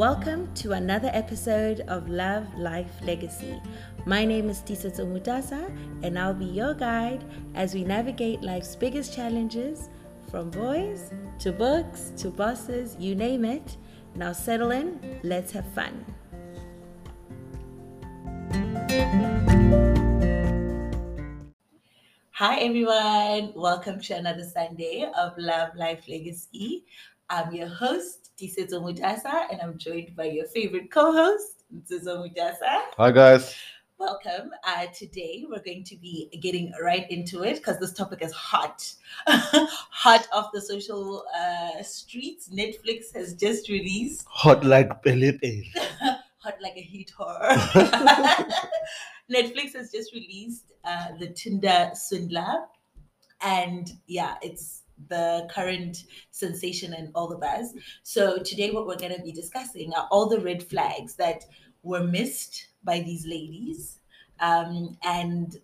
Welcome to another episode of Love Life Legacy. My name is Tisa Mutasa, and I'll be your guide as we navigate life's biggest challenges from boys to books to bosses, you name it. Now settle in, let's have fun. Hi everyone, welcome to another Sunday of Love Life Legacy. I'm your host, Tiseto Mutasa, and I'm joined by your favorite co-host, Nzizo Mutasa. Hi guys. Welcome. Uh, today we're going to be getting right into it because this topic is hot, hot off the social uh, streets. Netflix has just released Hot like Philippines. hot like a heat horror. Netflix has just released uh, the Tinder Swindler, and yeah, it's the current sensation and all the buzz. So today, what we're going to be discussing are all the red flags that were missed by these ladies, um, and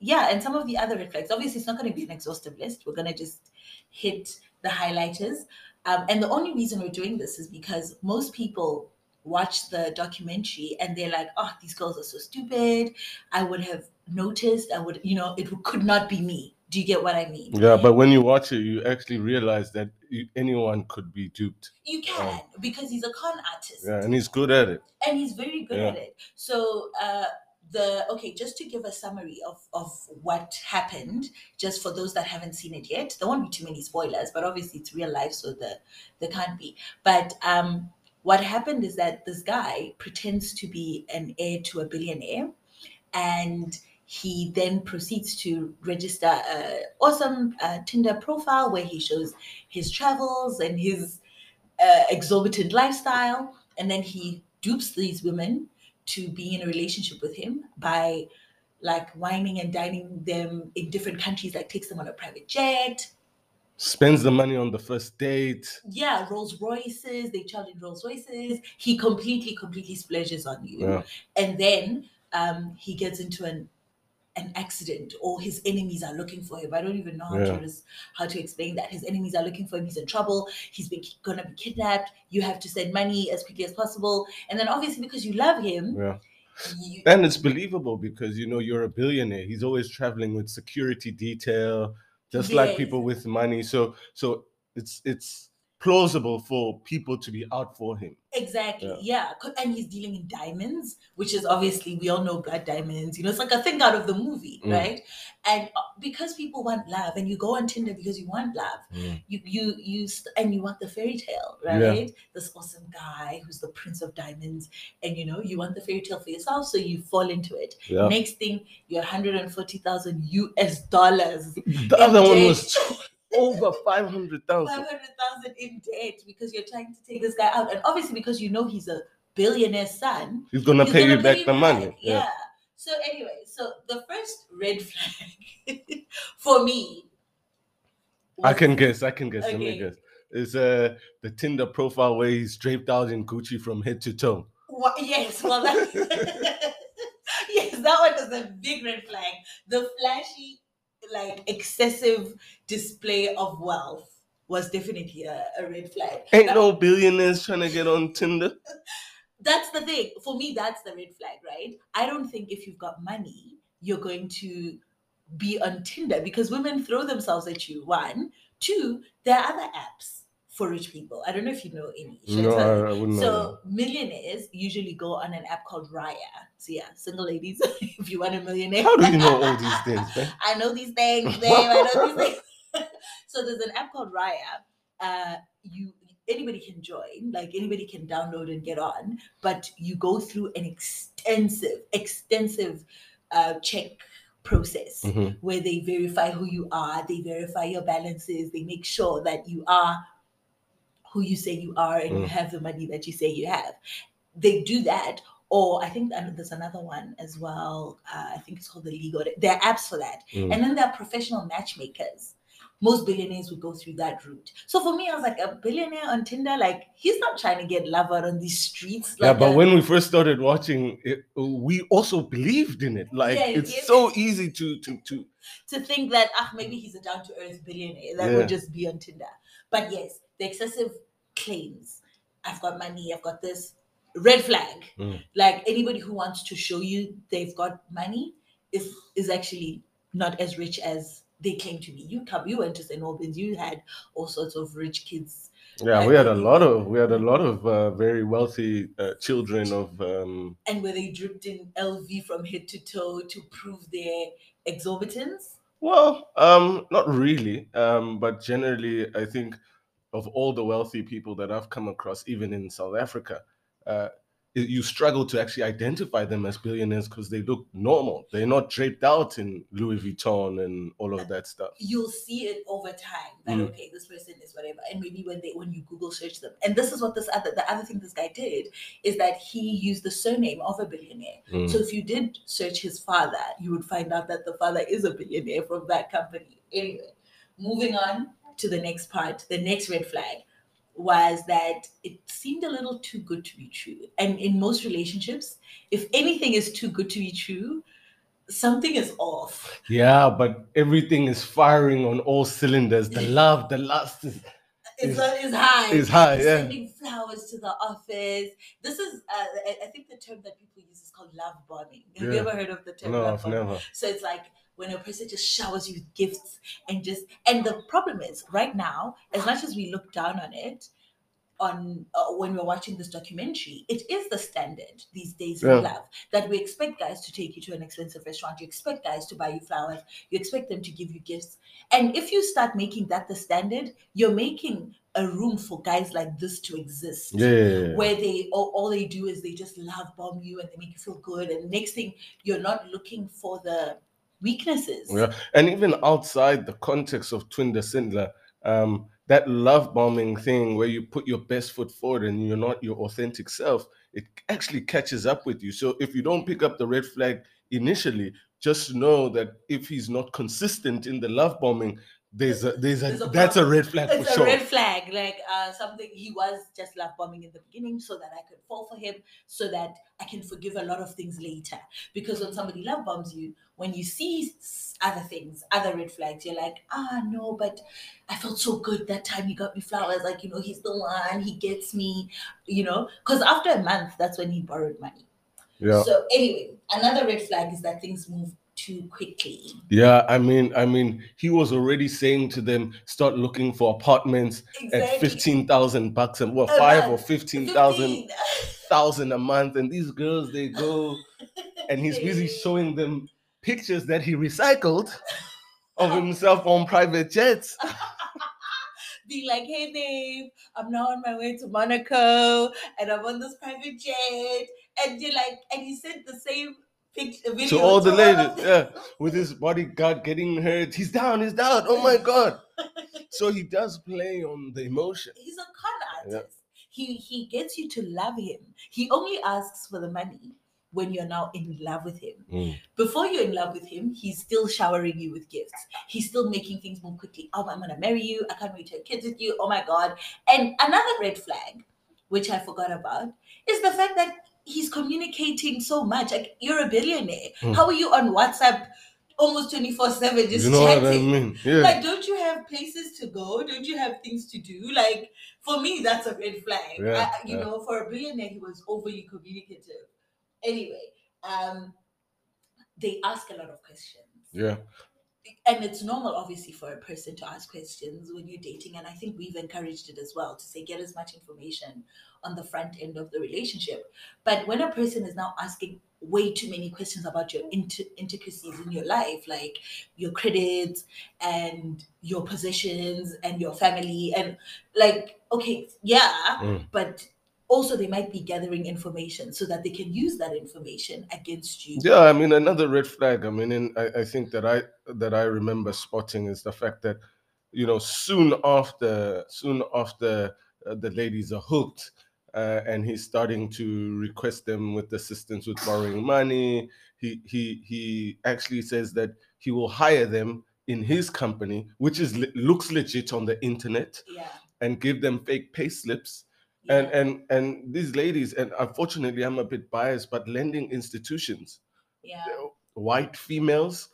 yeah, and some of the other red flags. Obviously, it's not going to be an exhaustive list. We're going to just hit the highlighters. Um, and the only reason we're doing this is because most people watch the documentary and they're like, oh, these girls are so stupid. I would have noticed. I would, you know, it could not be me. Do you get what I mean? Yeah, but when you watch it, you actually realize that anyone could be duped. You can because he's a con artist. Yeah, and he's good at it. And he's very good Yeah. at it. So uh the okay, just to give a summary of of what happened, just for those that haven't seen it yet. There won't be too many spoilers, but obviously it's real life, so the there can't be. But um what happened is that this guy pretends to be an heir to a billionaire and he then proceeds to register a awesome uh, Tinder profile where he shows his travels and his uh, exorbitant lifestyle, and then he dupes these women to be in a relationship with him by like wining and dining them in different countries, like takes them on a private jet. Spends the money on the first date. Yeah, Rolls Royces, they charge in Rolls Royces. He completely, completely splashes on you. Yeah. And then um, he gets into an an accident or his enemies are looking for him. I don't even know how Yeah. to how to explain that. His enemies are looking for him. He's in trouble. He's been gonna be kidnapped. You have to send money as quickly as possible. And then obviously because you love him, Yeah. you, And it's believable because you know you're a billionaire. He's always traveling with security detail, just like people with money. So so it's it's plausible for people to be out for him. exactly, Yeah. yeah. And he's dealing in diamonds, which is obviously we all know blood diamonds. You know, it's like a thing out of the movie, Mm. right? And uh, because people want love, and you go on Tinder because you want love, you you you st- and you want the fairy tale Yeah. right this awesome guy who's the prince of diamonds and you know you want the fairy tale for yourself so you fall into it Yeah. next thing you're 140000 us dollars The other one was over five hundred thousand. 500000 in debt because you're trying to take this guy out and obviously because you know he's a billionaire son He's gonna pay gonna you back the money. yeah. Yeah. so anyway so the first red flag for me I can guess. I can guess. Let me guess. Is uh the Tinder profile where he's draped out in Gucci from head to toe. Wha- yes, well, that, yes, that one is a big red flag. The flashy, like excessive display of wealth was definitely a, a red flag. Ain't Now, no billionaires trying to get on Tinder. That's the thing. For me, that's the red flag, right? I don't think if you've got money, you're going to be on Tinder because women throw themselves at you. One, two, there are other apps for rich people. I don't know if you know any. No. I, I wouldn't know. So millionaires usually go on an app called Raya. So yeah, single ladies, if you want a millionaire. How do you know all these things, man? I know these things, babe. I know these things. so there's an app called Raya. Uh, you anybody can join, like anybody can download and get on, but you go through an extensive, extensive uh, check process Mhm. where they verify who you are, they verify your balances, they make sure that you are who you say you are and you Mm. have the money that you say you have. They do that. Or I think that there's another one as well. Uh, I think it's called the League. There are apps for that. Mm. And then there are professional matchmakers. Most billionaires would go through that route. So for me, I was like, a billionaire on Tinder, like he's not trying to get love out on these streets. yeah, like but a- when we first started watching it, we also believed in it. Like Yes, it's yes. so easy to to to to think that ah maybe he's a down to earth billionaire that Yeah. would just be on Tinder. But yes, the excessive claims. I've got money, I've got this. red flag. Mm. Like anybody who wants to show you they've got money is is actually not as rich as they claim to be. You come, you went to St. Albans, you had all sorts of rich kids. Yeah, Like, we had a lot of we had a lot of uh, very wealthy uh, children of um, And where they dripped in LV from head to toe to prove their exorbitance. Well, um, not really. Um, but generally, I think of all the wealthy people that I've come across, even in South Africa, uh, you struggle to actually identify them as billionaires because they look normal. They're not draped out in Louis Vuitton and all of that stuff. You'll see it over time that Mm. okay, this person is whatever. And maybe when they when you Google search them. And this is what this other the other thing this guy did is that he used the surname of a billionaire. Mm. So if you did search his father, you would find out that the father is a billionaire from that company. Anyway, moving on to the next part, the next red flag was that it seemed a little too good to be true. And in most relationships, if anything is too good to be true, something is off. Yeah, but everything is firing on all cylinders. The love, the lust is Is- is high. is high. Yeah. Sending flowers to the office. This is, uh, I think the term that people use is called love bombing. Have you ever heard of the term No, I've bombing? never. So it's like when a person just showers you with gifts and just and the problem is right now, as much as we look down on it, on uh, when we're watching this documentary, it is the standard these days in Yeah. love that we expect guys to take you to an expensive restaurant. You expect guys to buy you flowers. You expect them to give you gifts. And if you start making that the standard, you're making a room for guys like this to exist Yeah, where they all, all they do is they just love bomb you and they make you feel good and next thing you're not looking for the weaknesses Yeah, and even outside the context of Tinder Swindler, um, that love bombing thing where you put your best foot forward and you're not your authentic self, it actually catches up with you. So if you don't pick up the red flag initially, just know that if he's not consistent in the love bombing, there's a there's a, There's a that's a red flag it's for a sure. red flag like uh something he was just love bombing in the beginning so that i could fall for him so that i can forgive a lot of things later because when somebody love bombs you when you see other things other red flags you're like ah no but i felt so good that time he got me flowers like you know he's the one he gets me you know because after a month that's when he borrowed money Yeah. so anyway another red flag is that things move too quickly Yeah, I mean, I mean, he was already saying to them, start looking for apartments at fifteen thousand bucks and what A five or fifteen thousand a month, and these girls they go, and he's busy showing them pictures that he recycled of himself on private jets. be like, hey babe, I'm now on my way to Monaco and I'm on this private jet. And you're like, and he said the same video to all the ladies, yeah, with his bodyguard getting hurt. He's down, he's down. Oh my god! So he does play on the emotion. He's a con Yeah. artist. He he gets you to love him. He only asks for the money when you're now in love with him. Mm. Before you're in love with him, he's still showering you with gifts. He's still making things move quickly. Oh, I'm gonna marry you. I can't wait to have kids with you. Oh my god. And another red flag, which I forgot about, is the fact that he's communicating so much. Like you're a billionaire. Mm. How are you on WhatsApp almost 24-7 just you know chatting? what I mean? Yeah. Like, don't you have places to go? Don't you have things to do? Like, for me, that's a red flag. Yeah, I- you yeah. know, for a billionaire, he was overly communicative. Anyway, um, they ask a lot of questions. yeah. And it's normal, obviously, for a person to ask questions when you're dating. And I think we've encouraged it as well to say, get as much information on the front end of the relationship. But when a person is now asking way too many questions about your inter- intricacies in your life, like your credits and your possessions and your family, and like, okay, yeah, Mm. but also they might be gathering information so that they can use that information against you. Yeah, I mean another red flag. I mean, in, I, I think that I that I remember spotting is the fact that you know soon after soon after uh, the ladies are hooked, uh, and he's starting to request them with assistance with borrowing money. He he he actually says that he will hire them in his company, which is looks legit on the internet, Yeah. and give them fake pay slips. And and and these ladies and unfortunately i'm a bit biased but lending institutions yeah. white females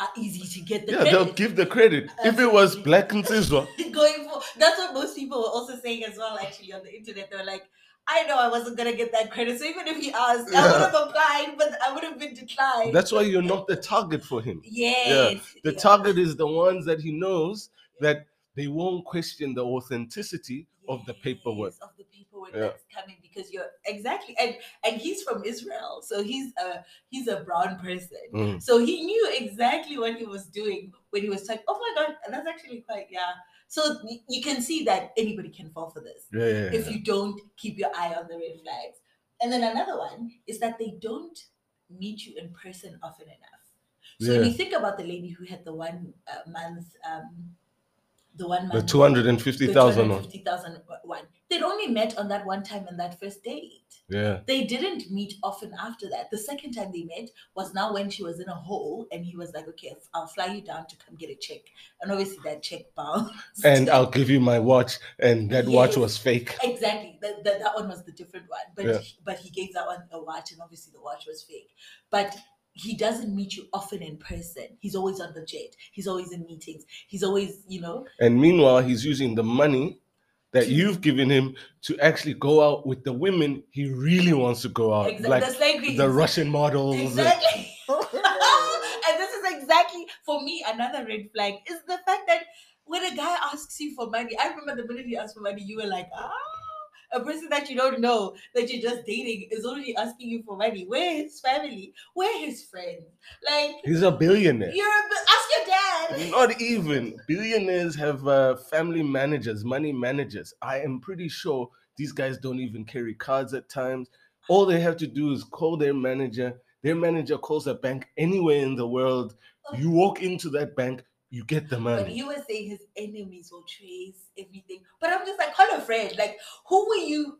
Are easy to get the yeah credit. they'll give the credit if it was black and Sizwa, going for that's what most people were also saying as well. Actually, on the internet, they were like, "I know I wasn't gonna get that credit, so even if he asked, I would have applied, but I would have been declined." That's why you're not the target for him. yes, Yeah. The yeah. target is the ones that he knows that they won't question the authenticity of the paperwork. Of the paperwork Yeah. that's coming because you're exactly and and he's from Israel, so he's a he's a brown person. Mm. So he knew exactly what he was doing when he was like, "Oh my god, that's actually quite yeah." So you can see that anybody can fall for this Yeah, yeah, if you don't keep your eye on the red flags. And then another one is that they don't meet you in person often enough. So when you think about the lady who had the one uh, month, um, the one The month, two hundred and fifty thousand one. 250,000 one, they'd only met on that one time in that first date. Yeah. They didn't meet often after that. The second time they met was now when she was in a hole, and he was like, "Okay, I'll fly you down to come get a check." And obviously, that check bounced. And I'll give you my watch, and that watch was fake. Exactly. That, that, that one was the different one. But Yeah. he- but he gave that one a watch, and obviously the watch was fake. But he doesn't meet you often in person. He's always on the jet. He's always in meetings. He's always, you know, And meanwhile, he's using the money that you've given him to actually go out with the women he really wants to go out, like the the Russian models. Exactly. and this is exactly for me another red flag is the fact that when a guy asks you for money, I remember the minute he asked for money, you were like, ah, a person that you don't know that you're just dating is already asking you for money. Where his family? Where his friends? Like He's a billionaire. you're a, ask your dad. Not even billionaires have uh, family managers, money managers. I am pretty sure these guys don't even carry cards at times. All they have to do is call their manager. Their manager calls a bank anywhere in the world. You walk into that bank, you get the But money. you were saying his enemies will trace everything. But I'm just like, a friend. Like, who were you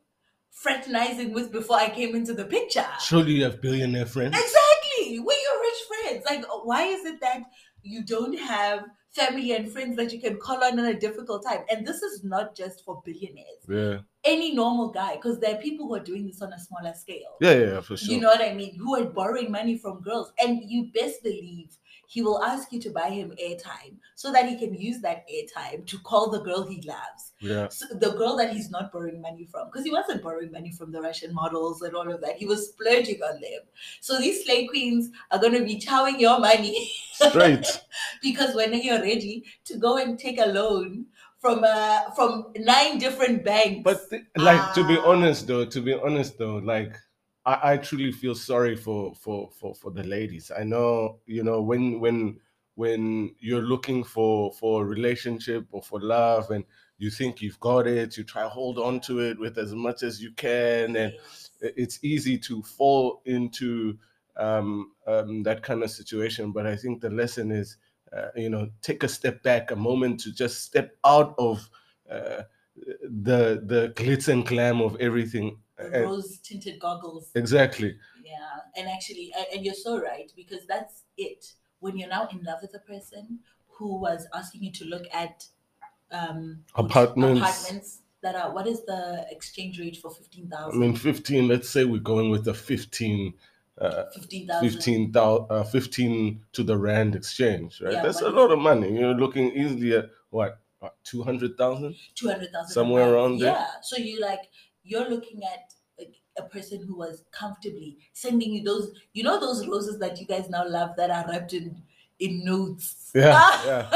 fraternizing with before I came into the picture? Surely you have billionaire friends. Exactly. We're your rich friends. Like, why is it that you don't have family and friends that you can call on in a difficult time? And this is not just for billionaires. Yeah, Any normal guy, because there are people who are doing this on a smaller scale. yeah, yeah, for sure. You know what I mean? Who are borrowing money from girls. And you best believe he will ask you to buy him airtime so that he can use that airtime to call the girl he loves. yeah, So the girl that he's not borrowing money from, because he wasn't borrowing money from the Russian models and all of that. He was splurging on them. So these slave queens are going to be chowing your money straight. because when you're ready to go and take a loan from uh, from nine different banks. But th- like to be Ah. honest though, to be honest though, like I, I truly feel sorry for for for for the ladies. I know you know when when when you're looking for for a relationship or for love and you think you've got it, you try to hold on to it with as much as you can, and it's easy to fall into um, um, that kind of situation. But I think the lesson is, uh, you know, take a step back, a moment to just step out of uh, the the glitz and glam of everything. Rose tinted goggles. exactly. Yeah, and actually, and you're so right because that's it. When you're now in love with a person who was asking you to look at um, Apartments. apartments that are what is the exchange rate for fifteen I mean, 15, let's say we're going with the 15, uh, fifteen thousand. 15, thou- uh, 15 to the Rand exchange, right? Yeah, That's a lot of money. You're looking easily at what, what 200,000? Two hundred thousand. Somewhere around there. Yeah, so you like you're looking at like, a person who was comfortably sending you those, you know, those roses that you guys now love that are wrapped in in notes. Yeah, yeah.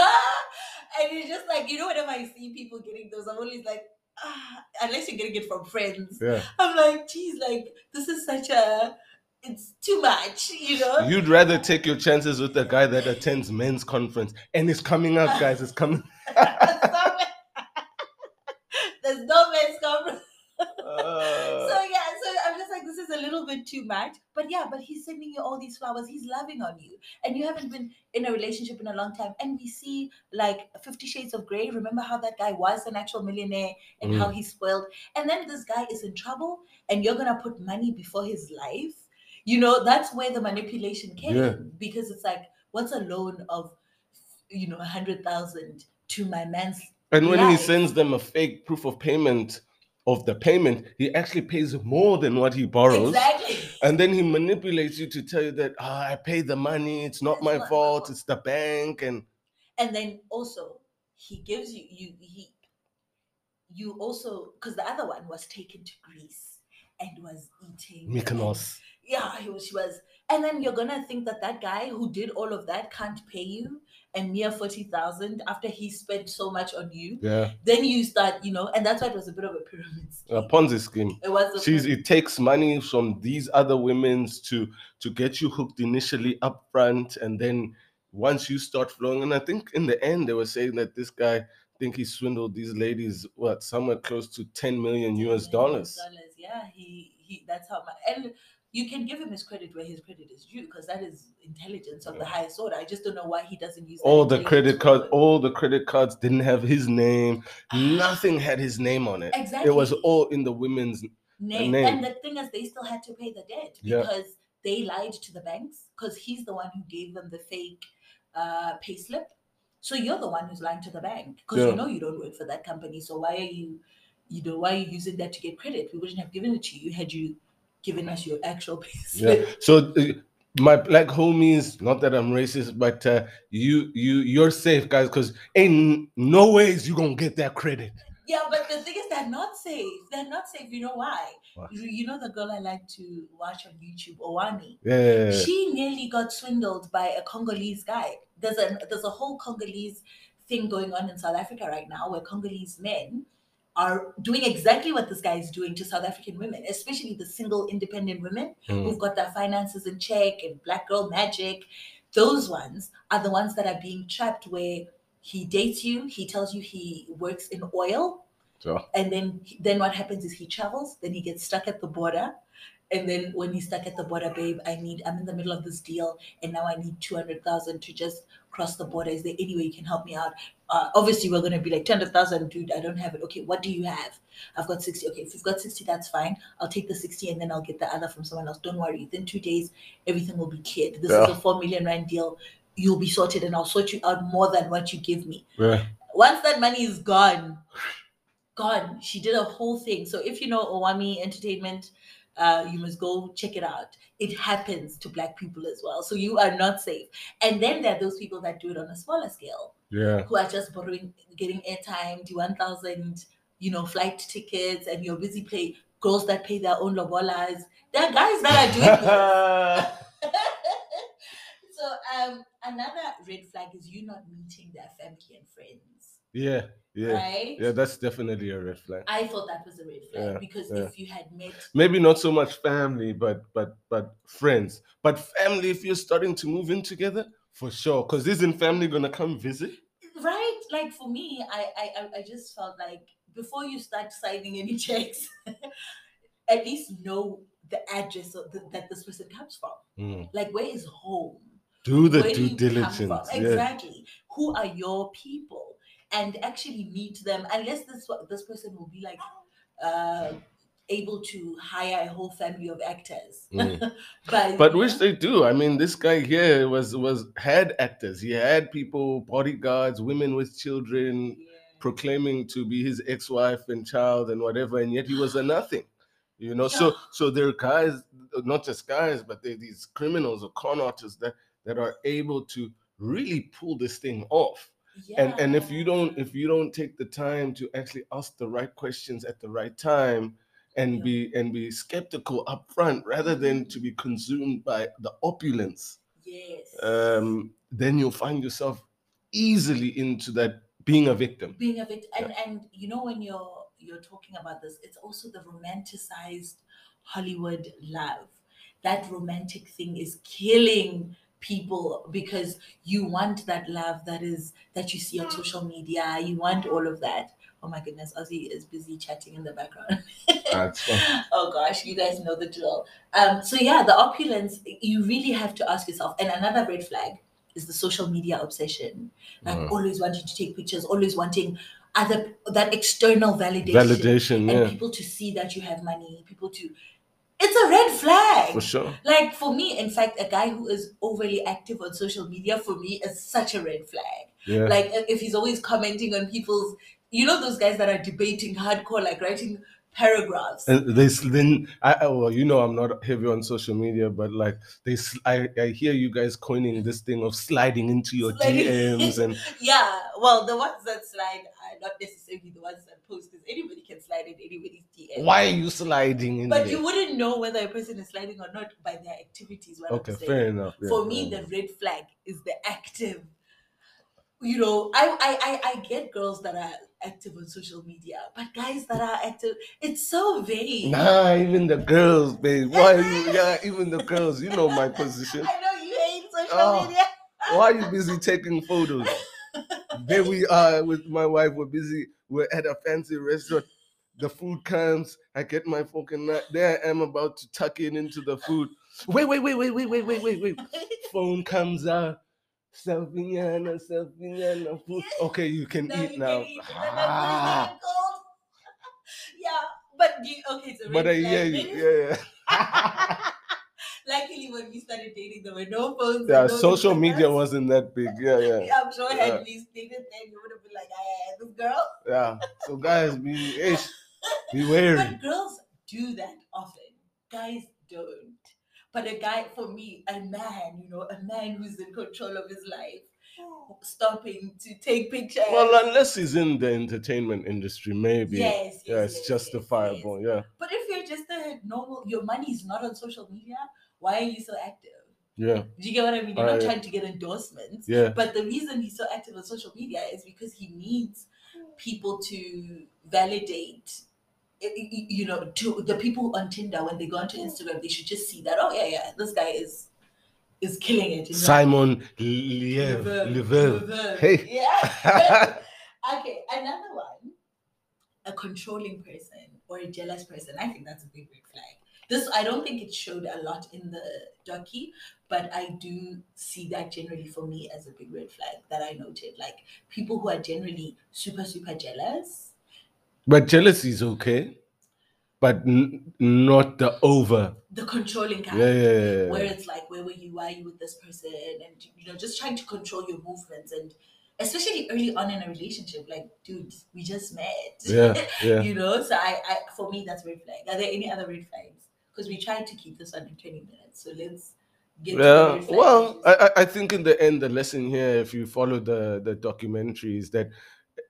and it's just like you know, whenever I see people getting those, I'm always like, ah, unless you're getting it from friends, Yeah. I'm like, geez, like this is such a, it's too much, you know. You'd rather take your chances with the guy that attends men's conference and it's coming up, guys. It's coming. There's no men's conference. Uh, so yeah, so I'm just like, this is a little bit too much. But yeah, but he's sending you all these flowers. He's loving on you, and you haven't been in a relationship in a long time. And we see like Fifty Shades of Grey. Remember how that guy was an actual millionaire and how mm. he spoiled. And then this guy is in trouble, and you're gonna put money before his life. You know, that's where the manipulation came Yeah. because it's like, what's a loan of, you know, a hundred thousand to my man's and when he sends them a fake proof of payment of the payment, he actually pays more than what he borrows. exactly. And then he manipulates you to tell you that ah, I pay the money, it's not my not my fault, fault." it's the bank. And and then also he gives you you he you also because the other one was taken to Greece and was eating Mykonos. yeah, he was, she was. And then you're gonna think that that guy who did all of that can't pay you and mere forty thousand after he spent so much on you. Yeah, Then you start, you know, and that's why it was a bit of a pyramid scheme. a Ponzi scheme. it was. A She's it takes money from these other women's to to get you hooked initially up front, and then once you start flowing, and I think in the end they were saying that this guy I think he swindled these ladies what somewhere close to 10 million US dollars. Dollars, yeah. He he. That's how much. And you can give him his credit where his credit is due because that is intelligence of the highest order. I just don't know why he doesn't use All the credit cards, all the credit cards didn't have his name. Nothing had his name on it. Exactly. It was all in the women's. name. name. And the thing is, they still had to pay the debt Yeah. because they lied to the banks because he's the one who gave them the fake uh, pay slip. So you're the one who's lying to the bank because Yeah. you know you don't work for that company. So why are you, you know, why are you using that to get credit? We wouldn't have given it to you had you given us your actual pay Yeah. So uh, my black homies, not that I'm racist, but uh, you you you're safe, guys, because ain't no ways you gonna get that credit. Yeah, but the thing is, they're not safe. They're not safe. You know why? You, you know the girl I like to watch on YouTube, Owami. Yeah. she nearly got swindled by a Congolese guy. There's a there's a whole Congolese thing going on in South Africa right now where Congolese men are doing exactly what this guy is doing to South African women, especially the single independent women Mm. who've got their finances in check and black girl magic. Those ones are the ones that are being trapped where he dates you, he tells you he works in oil, So and then then what happens is he travels then he gets stuck at the border and then when he's stuck at the border babe i need i'm in the middle of this deal and now i need 200000 to just cross the border is there any way you can help me out? Uh, obviously we're going to be like 200000 dude i don't have it. Okay what do you have? I've got 60 okay if you've got 60 that's fine. I'll take the 60 and then i'll get the other from someone else. Don't worry. Within two days everything will be cleared. This is a 4 million rand deal. You'll be sorted and i'll sort you out more than what you give me. Yeah. once that money is gone, gone. She did a whole thing. So if you know Owami Entertainment, uh, you must go check it out. It happens to black people as well. So you are not safe. And then there are those people that do it on a smaller scale, Yeah. who are just borrowing, getting airtime, one thousand, you know, flight tickets, and you're busy play girls that pay their own lobolas. There are guys that are doing this. so um another red flag is you not meeting their family and friends yeah. Yeah. right Yeah. That's definitely a red flag. i thought that was a red flag Yeah, because yeah. if you had met Maybe not so much family, but but but friends. But family, if you're starting to move in together, for sure. Because isn't family gonna come visit? right like for me I, I I- just felt like before you start signing any checks at least know the address of the, that this person comes from Mm. like where is home Do the where due come diligence. from? Yeah. Exactly. Who are your people? And actually meet them. Unless this this person will be like uh, able to hire a whole family of actors. Mm. but But which know, they do. I mean, this guy here was was had actors. He had people, bodyguards, women with children, yeah. proclaiming to be his ex-wife and child and whatever, and yet he was a nothing. You know, so so there are guys, not just guys, but they're these criminals or con artists that that are able to really pull this thing off. And and if you don't if you don't take the time to actually ask the right questions at the right time and Yeah. be and be skeptical up front rather than to be consumed by the opulence yes. um, then you'll find yourself easily into that being a victim. being a victim and and you know when you're you're talking about this it's also the romanticized hollywood love that romantic thing is killing people because you want that love that is that you see on social media you want all of that oh my goodness ozzy is busy chatting in the background That's fine. oh gosh, you guys know the drill. Um, so yeah, the opulence, you really have to ask yourself. And another red flag is the social media obsession. Like Mm. always wanting to take pictures, always wanting other that external validation. Validation, And yeah, people to see that you have money, people to it's a red flag. for sure. Like for me, in fact, a guy who is overly active on social media for me is such a red flag Yeah, like if if he's always commenting on people's you know those guys that are debating hardcore like writing paragraphs. And they then I well, you know, I'm not heavy on social media, but like they, I, I hear you guys coining this thing of sliding into your Sliding- DMs and yeah, well, the ones that slide are not necessarily the ones that post, because anybody can slide in anybody's DM. why are you sliding in But there? you wouldn't know whether a person is sliding or not by their activities. What okay, I'm fair enough. yeah, For me, yeah. the red flag is the active. You know, I, I I I get girls that are active on social media, but guys that are active, it's so vague. Nah, even the girls, babe. Why are you? Yeah, even the girls. You know my position. I know you hate social Oh. media. Why are you busy taking photos? There we are with my wife. We're busy. We're at a fancy restaurant. The food comes. I get my fucking nut. There I am about to tuck in into the food. Wait, wait, wait, wait, wait, wait, wait, wait, wait. Phone comes out. Selfiana, selfiana. Okay, you can Now eat you now. can eat. Ah, yeah, but do you, okay, so but I flag, hear you. Yeah, yeah. Luckily, when we started dating, there were no phones. Yeah, no social media wasn't that big. Yeah, yeah. I'm sure Yeah. had we stayed then, you would have been like, "I this girl." Yeah. So guys, be ish, be wary. But girls do that often. Guys don't. But a guy, for me, a man, you know, a man who's in control of his life, oh. stopping to take pictures. Well, unless he's in the entertainment industry, maybe. yes, yes, yeah, yes, it's yes, justifiable. yes. Yeah, But if you're just a normal, your money is not on social media. Why are you so active? yeah, Do you get what I mean? You're not I- trying to get endorsements. yeah. But the reason he's so active on social media is because he needs hmm. people to validate. You know, to the people on Tinder when they go onto Instagram, they should just see that. Oh yeah, yeah, this guy is is killing it. Simon Leviev. Hey. Yeah. okay, another one. A controlling person or a jealous person. I think that's a big red flag. This I don't think it showed a lot in the docu, but I do see that generally for me as a big red flag that I noted. Like people who are generally super, super jealous. But jealousy is okay, but n- not the over. The controlling kind. Yeah, yeah, yeah, yeah. where it's like, where were you? Why are you with this person? And you know, just trying to control your movements and especially early on in a relationship, like, dude, we just met. Yeah, yeah. you know, so I, I for me that's red flag. Are there any other red flags? Because we tried to keep this one in 20 minutes. So let's get Yeah, well, I, I- think in the end, the lesson here, if you follow the the documentary, is that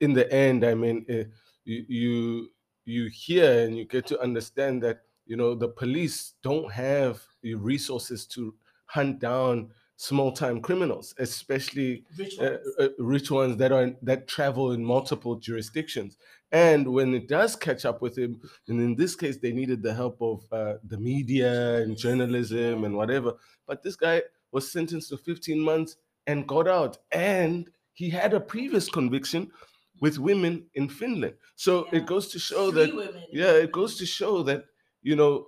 in the end, I mean, eh, you you you hear and you get to understand that you know the police don't have the resources to hunt down small time criminals, especially rich uh, ones. uh, rich ones that are that travel in multiple jurisdictions. And when it does catch up with him, and in this case, they needed the help of uh, the media and journalism and whatever. But this guy was sentenced to 15 months and got out, and he had a previous conviction with women in Finland. So Yeah. it goes to show Three that women. yeah it goes to show that you know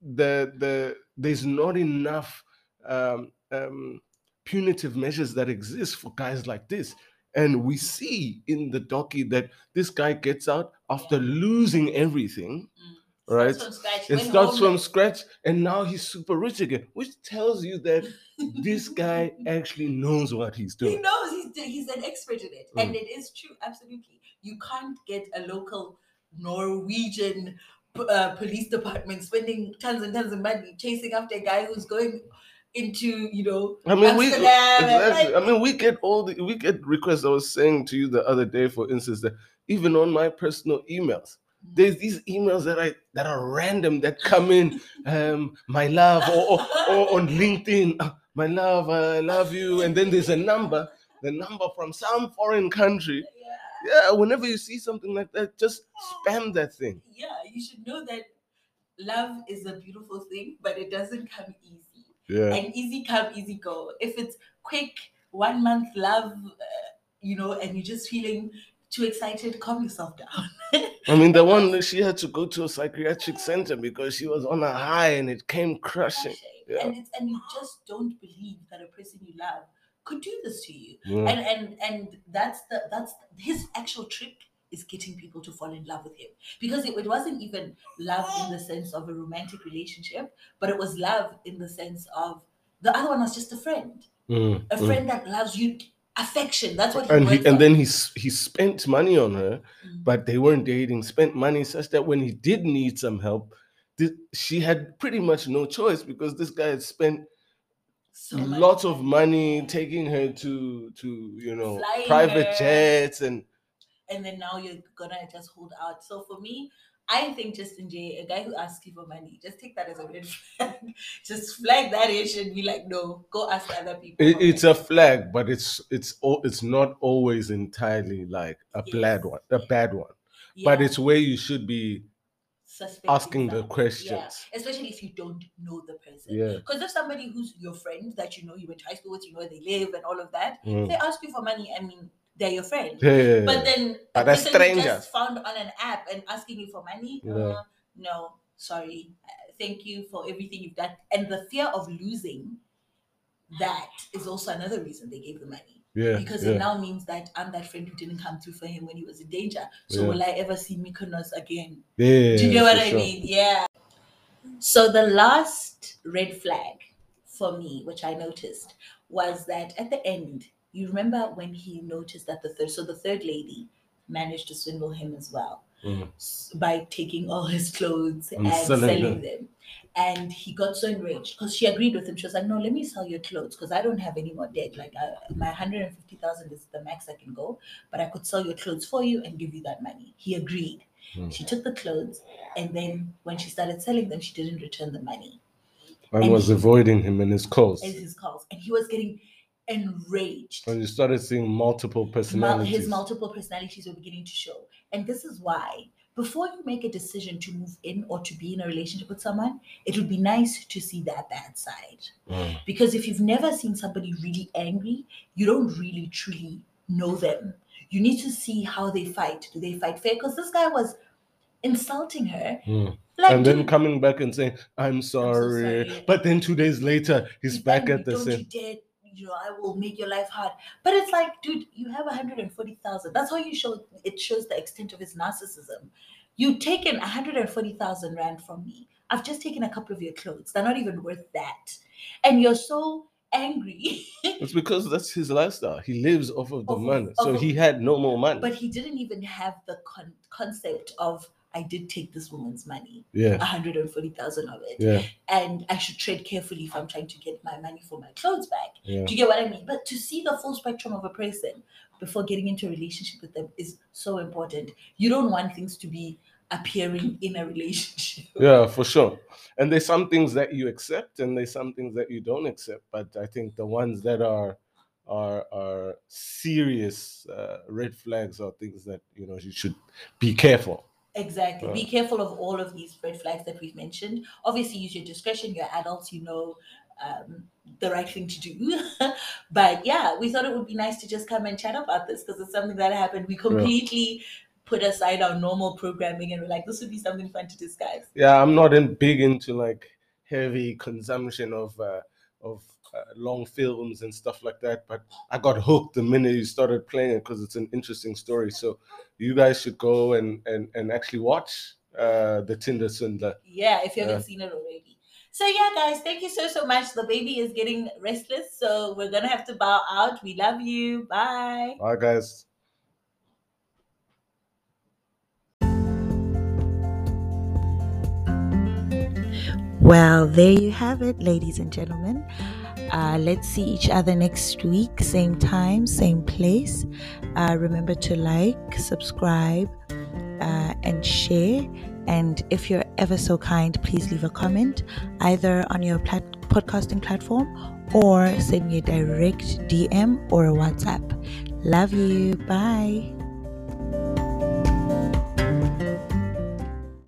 the the there's not enough um, um, punitive measures that exist for guys like this and we see in the docu that this guy gets out after Yeah. losing everything Mm. right? Starts from scratch. it starts from scratch and now he's super rich again which tells you that this guy actually knows what he's He doing knows he's an expert in it, Mm. and it is true. Absolutely, you can't get a local Norwegian uh, police department spending tons and tons of money chasing after a guy who's going into you know I mean, we exactly. I mean, we get all the we get requests. I was saying to you the other day, for instance, that even on my personal emails, there's these emails that I that are random that come in. Um, my love, or, or, or on LinkedIn, "Ah, my love, I love you, and then there's a number, the number from some foreign country. yeah, Yeah, whenever you see something like that, just spam that thing. yeah, you should know that love is a beautiful thing, but it doesn't come easy. Yeah, and easy come, easy go. If it's quick, one month love, uh, you know, and you're just feeling too excited, calm yourself down. I mean, the one that she had to go to a psychiatric center because she was on a high and it came crushing. Yeah. And it's and you just don't believe that a person you love could do this to you. Yeah. And and and that's the that's his actual trick is getting people to fall in love with him because it, it wasn't even love in the sense of a romantic relationship but it was love in the sense of the other one was just a friend Mm, a mm. friend that loves you affection. That's what he and he and on. then he he spent money on her, Mm. but they weren't dating. Spent money such that when he did need some help, thi- she had pretty much no choice because this guy had spent So lots of money taking her to to you know Flying private her. jets and and then now you're gonna just hold out. So for me, I think Justin J, a guy who asks you for money, just take that as a red flag. just flag that ish and be like, no, go ask other people. it, it's money. a flag, but it's it's it's not always entirely like a Yes. bad one, a bad one. But it's where you should be suspecting asking the questions. Yeah, especially if you don't know the person. Yeah. Because if somebody who's your friend that you know you went to high school with, you know where they live and all of that, Mm. they ask you for money, I mean, they're your friend. Yeah. But then But a they're person you strangers. just found on an app and asking you for money, Yeah. uh, no, sorry. Uh, Thank you for everything you've done. And the fear of losing that is also another reason they gave the money. Yeah, Because yeah. it now means that I'm that friend who didn't come through for him when he was in danger. So Yeah. will I ever see Mykonos again? yeah, Do you know what I sure. mean? Yeah. So the last red flag for me, which I noticed, was that at the end, you remember when he noticed that the third, so the third lady managed to swindle him as well Mm. by taking all his clothes And and, selling selling, them. them. And he got so enraged because she agreed with him. She was like, "No, let me sell your clothes because I don't have any more debt. Like I, my hundred and fifty thousand is the max I can go, but I could sell your clothes for you and give you that money." He agreed. Mm. She took the clothes, and then when she started selling them, she didn't return the money And And was he- avoiding him in his calls. as his calls, and he was getting enraged. And you started seeing multiple personalities. his multiple personalities were beginning to show. And this is why, before you make a decision to move in or to be in a relationship with someone, it would be nice to see that bad side. Mm. Because if you've never seen somebody really angry, you don't really truly know them. You need to see how they fight. Do they fight fair? Because this guy was insulting her. Mm. Like, and then coming back and saying, I'm sorry. sorry. But then two days later, he's back at the same. You know i will make your life hard. But it's like dude you have 140000 that's how you show it shows the extent of his narcissism. You've taken 140000 rand from me. I've just taken a couple of your clothes. They're not even worth that. And you're so angry. It's because that's his lifestyle. He lives off of the of- money. off So he had no more money. but he didn't even have the con- concept of i did take this woman's money yeah. 140000 of it Yeah. and i should tread carefully if i'm trying to get my money for my clothes back Yeah. Do you get what I mean? But to see the full spectrum of a person before getting into a relationship with them is so important. You don't want things to be appearing in a relationship. Yeah, for sure. And there's some things that you accept and there's some things that you don't accept. But I think the ones that are are are serious uh, red flags are things that you know you should be careful. Exactly. Be careful of all of these red flags that we've mentioned. Obviously, use your discretion. You're adults, you know um, the right thing to do. but yeah, we thought it would be nice to just come and chat about this because it's something that happened. We completely put aside our normal programming and we're like, this would be something fun to discuss. Yeah, I'm not in big into like heavy consumption of uh, of uh, long films and stuff like that. But I got hooked the minute you started playing it because it's an interesting story. So you guys should go and and and actually watch uh, the Tinder Swindler. Yeah, if you haven't Yeah. seen it already. So yeah, guys, thank you so so much. The baby is getting restless, so we're gonna have to bow out. We love you. Bye. Bye, guys. Well, there you have it, ladies and gentlemen. Uh, let's see each other next week, same time, same place. Uh, remember to like, subscribe, uh, and share. And if you're ever so kind, please leave a comment either on your plat- podcasting platform or send me a direct DM or a WhatsApp. Love you. Bye.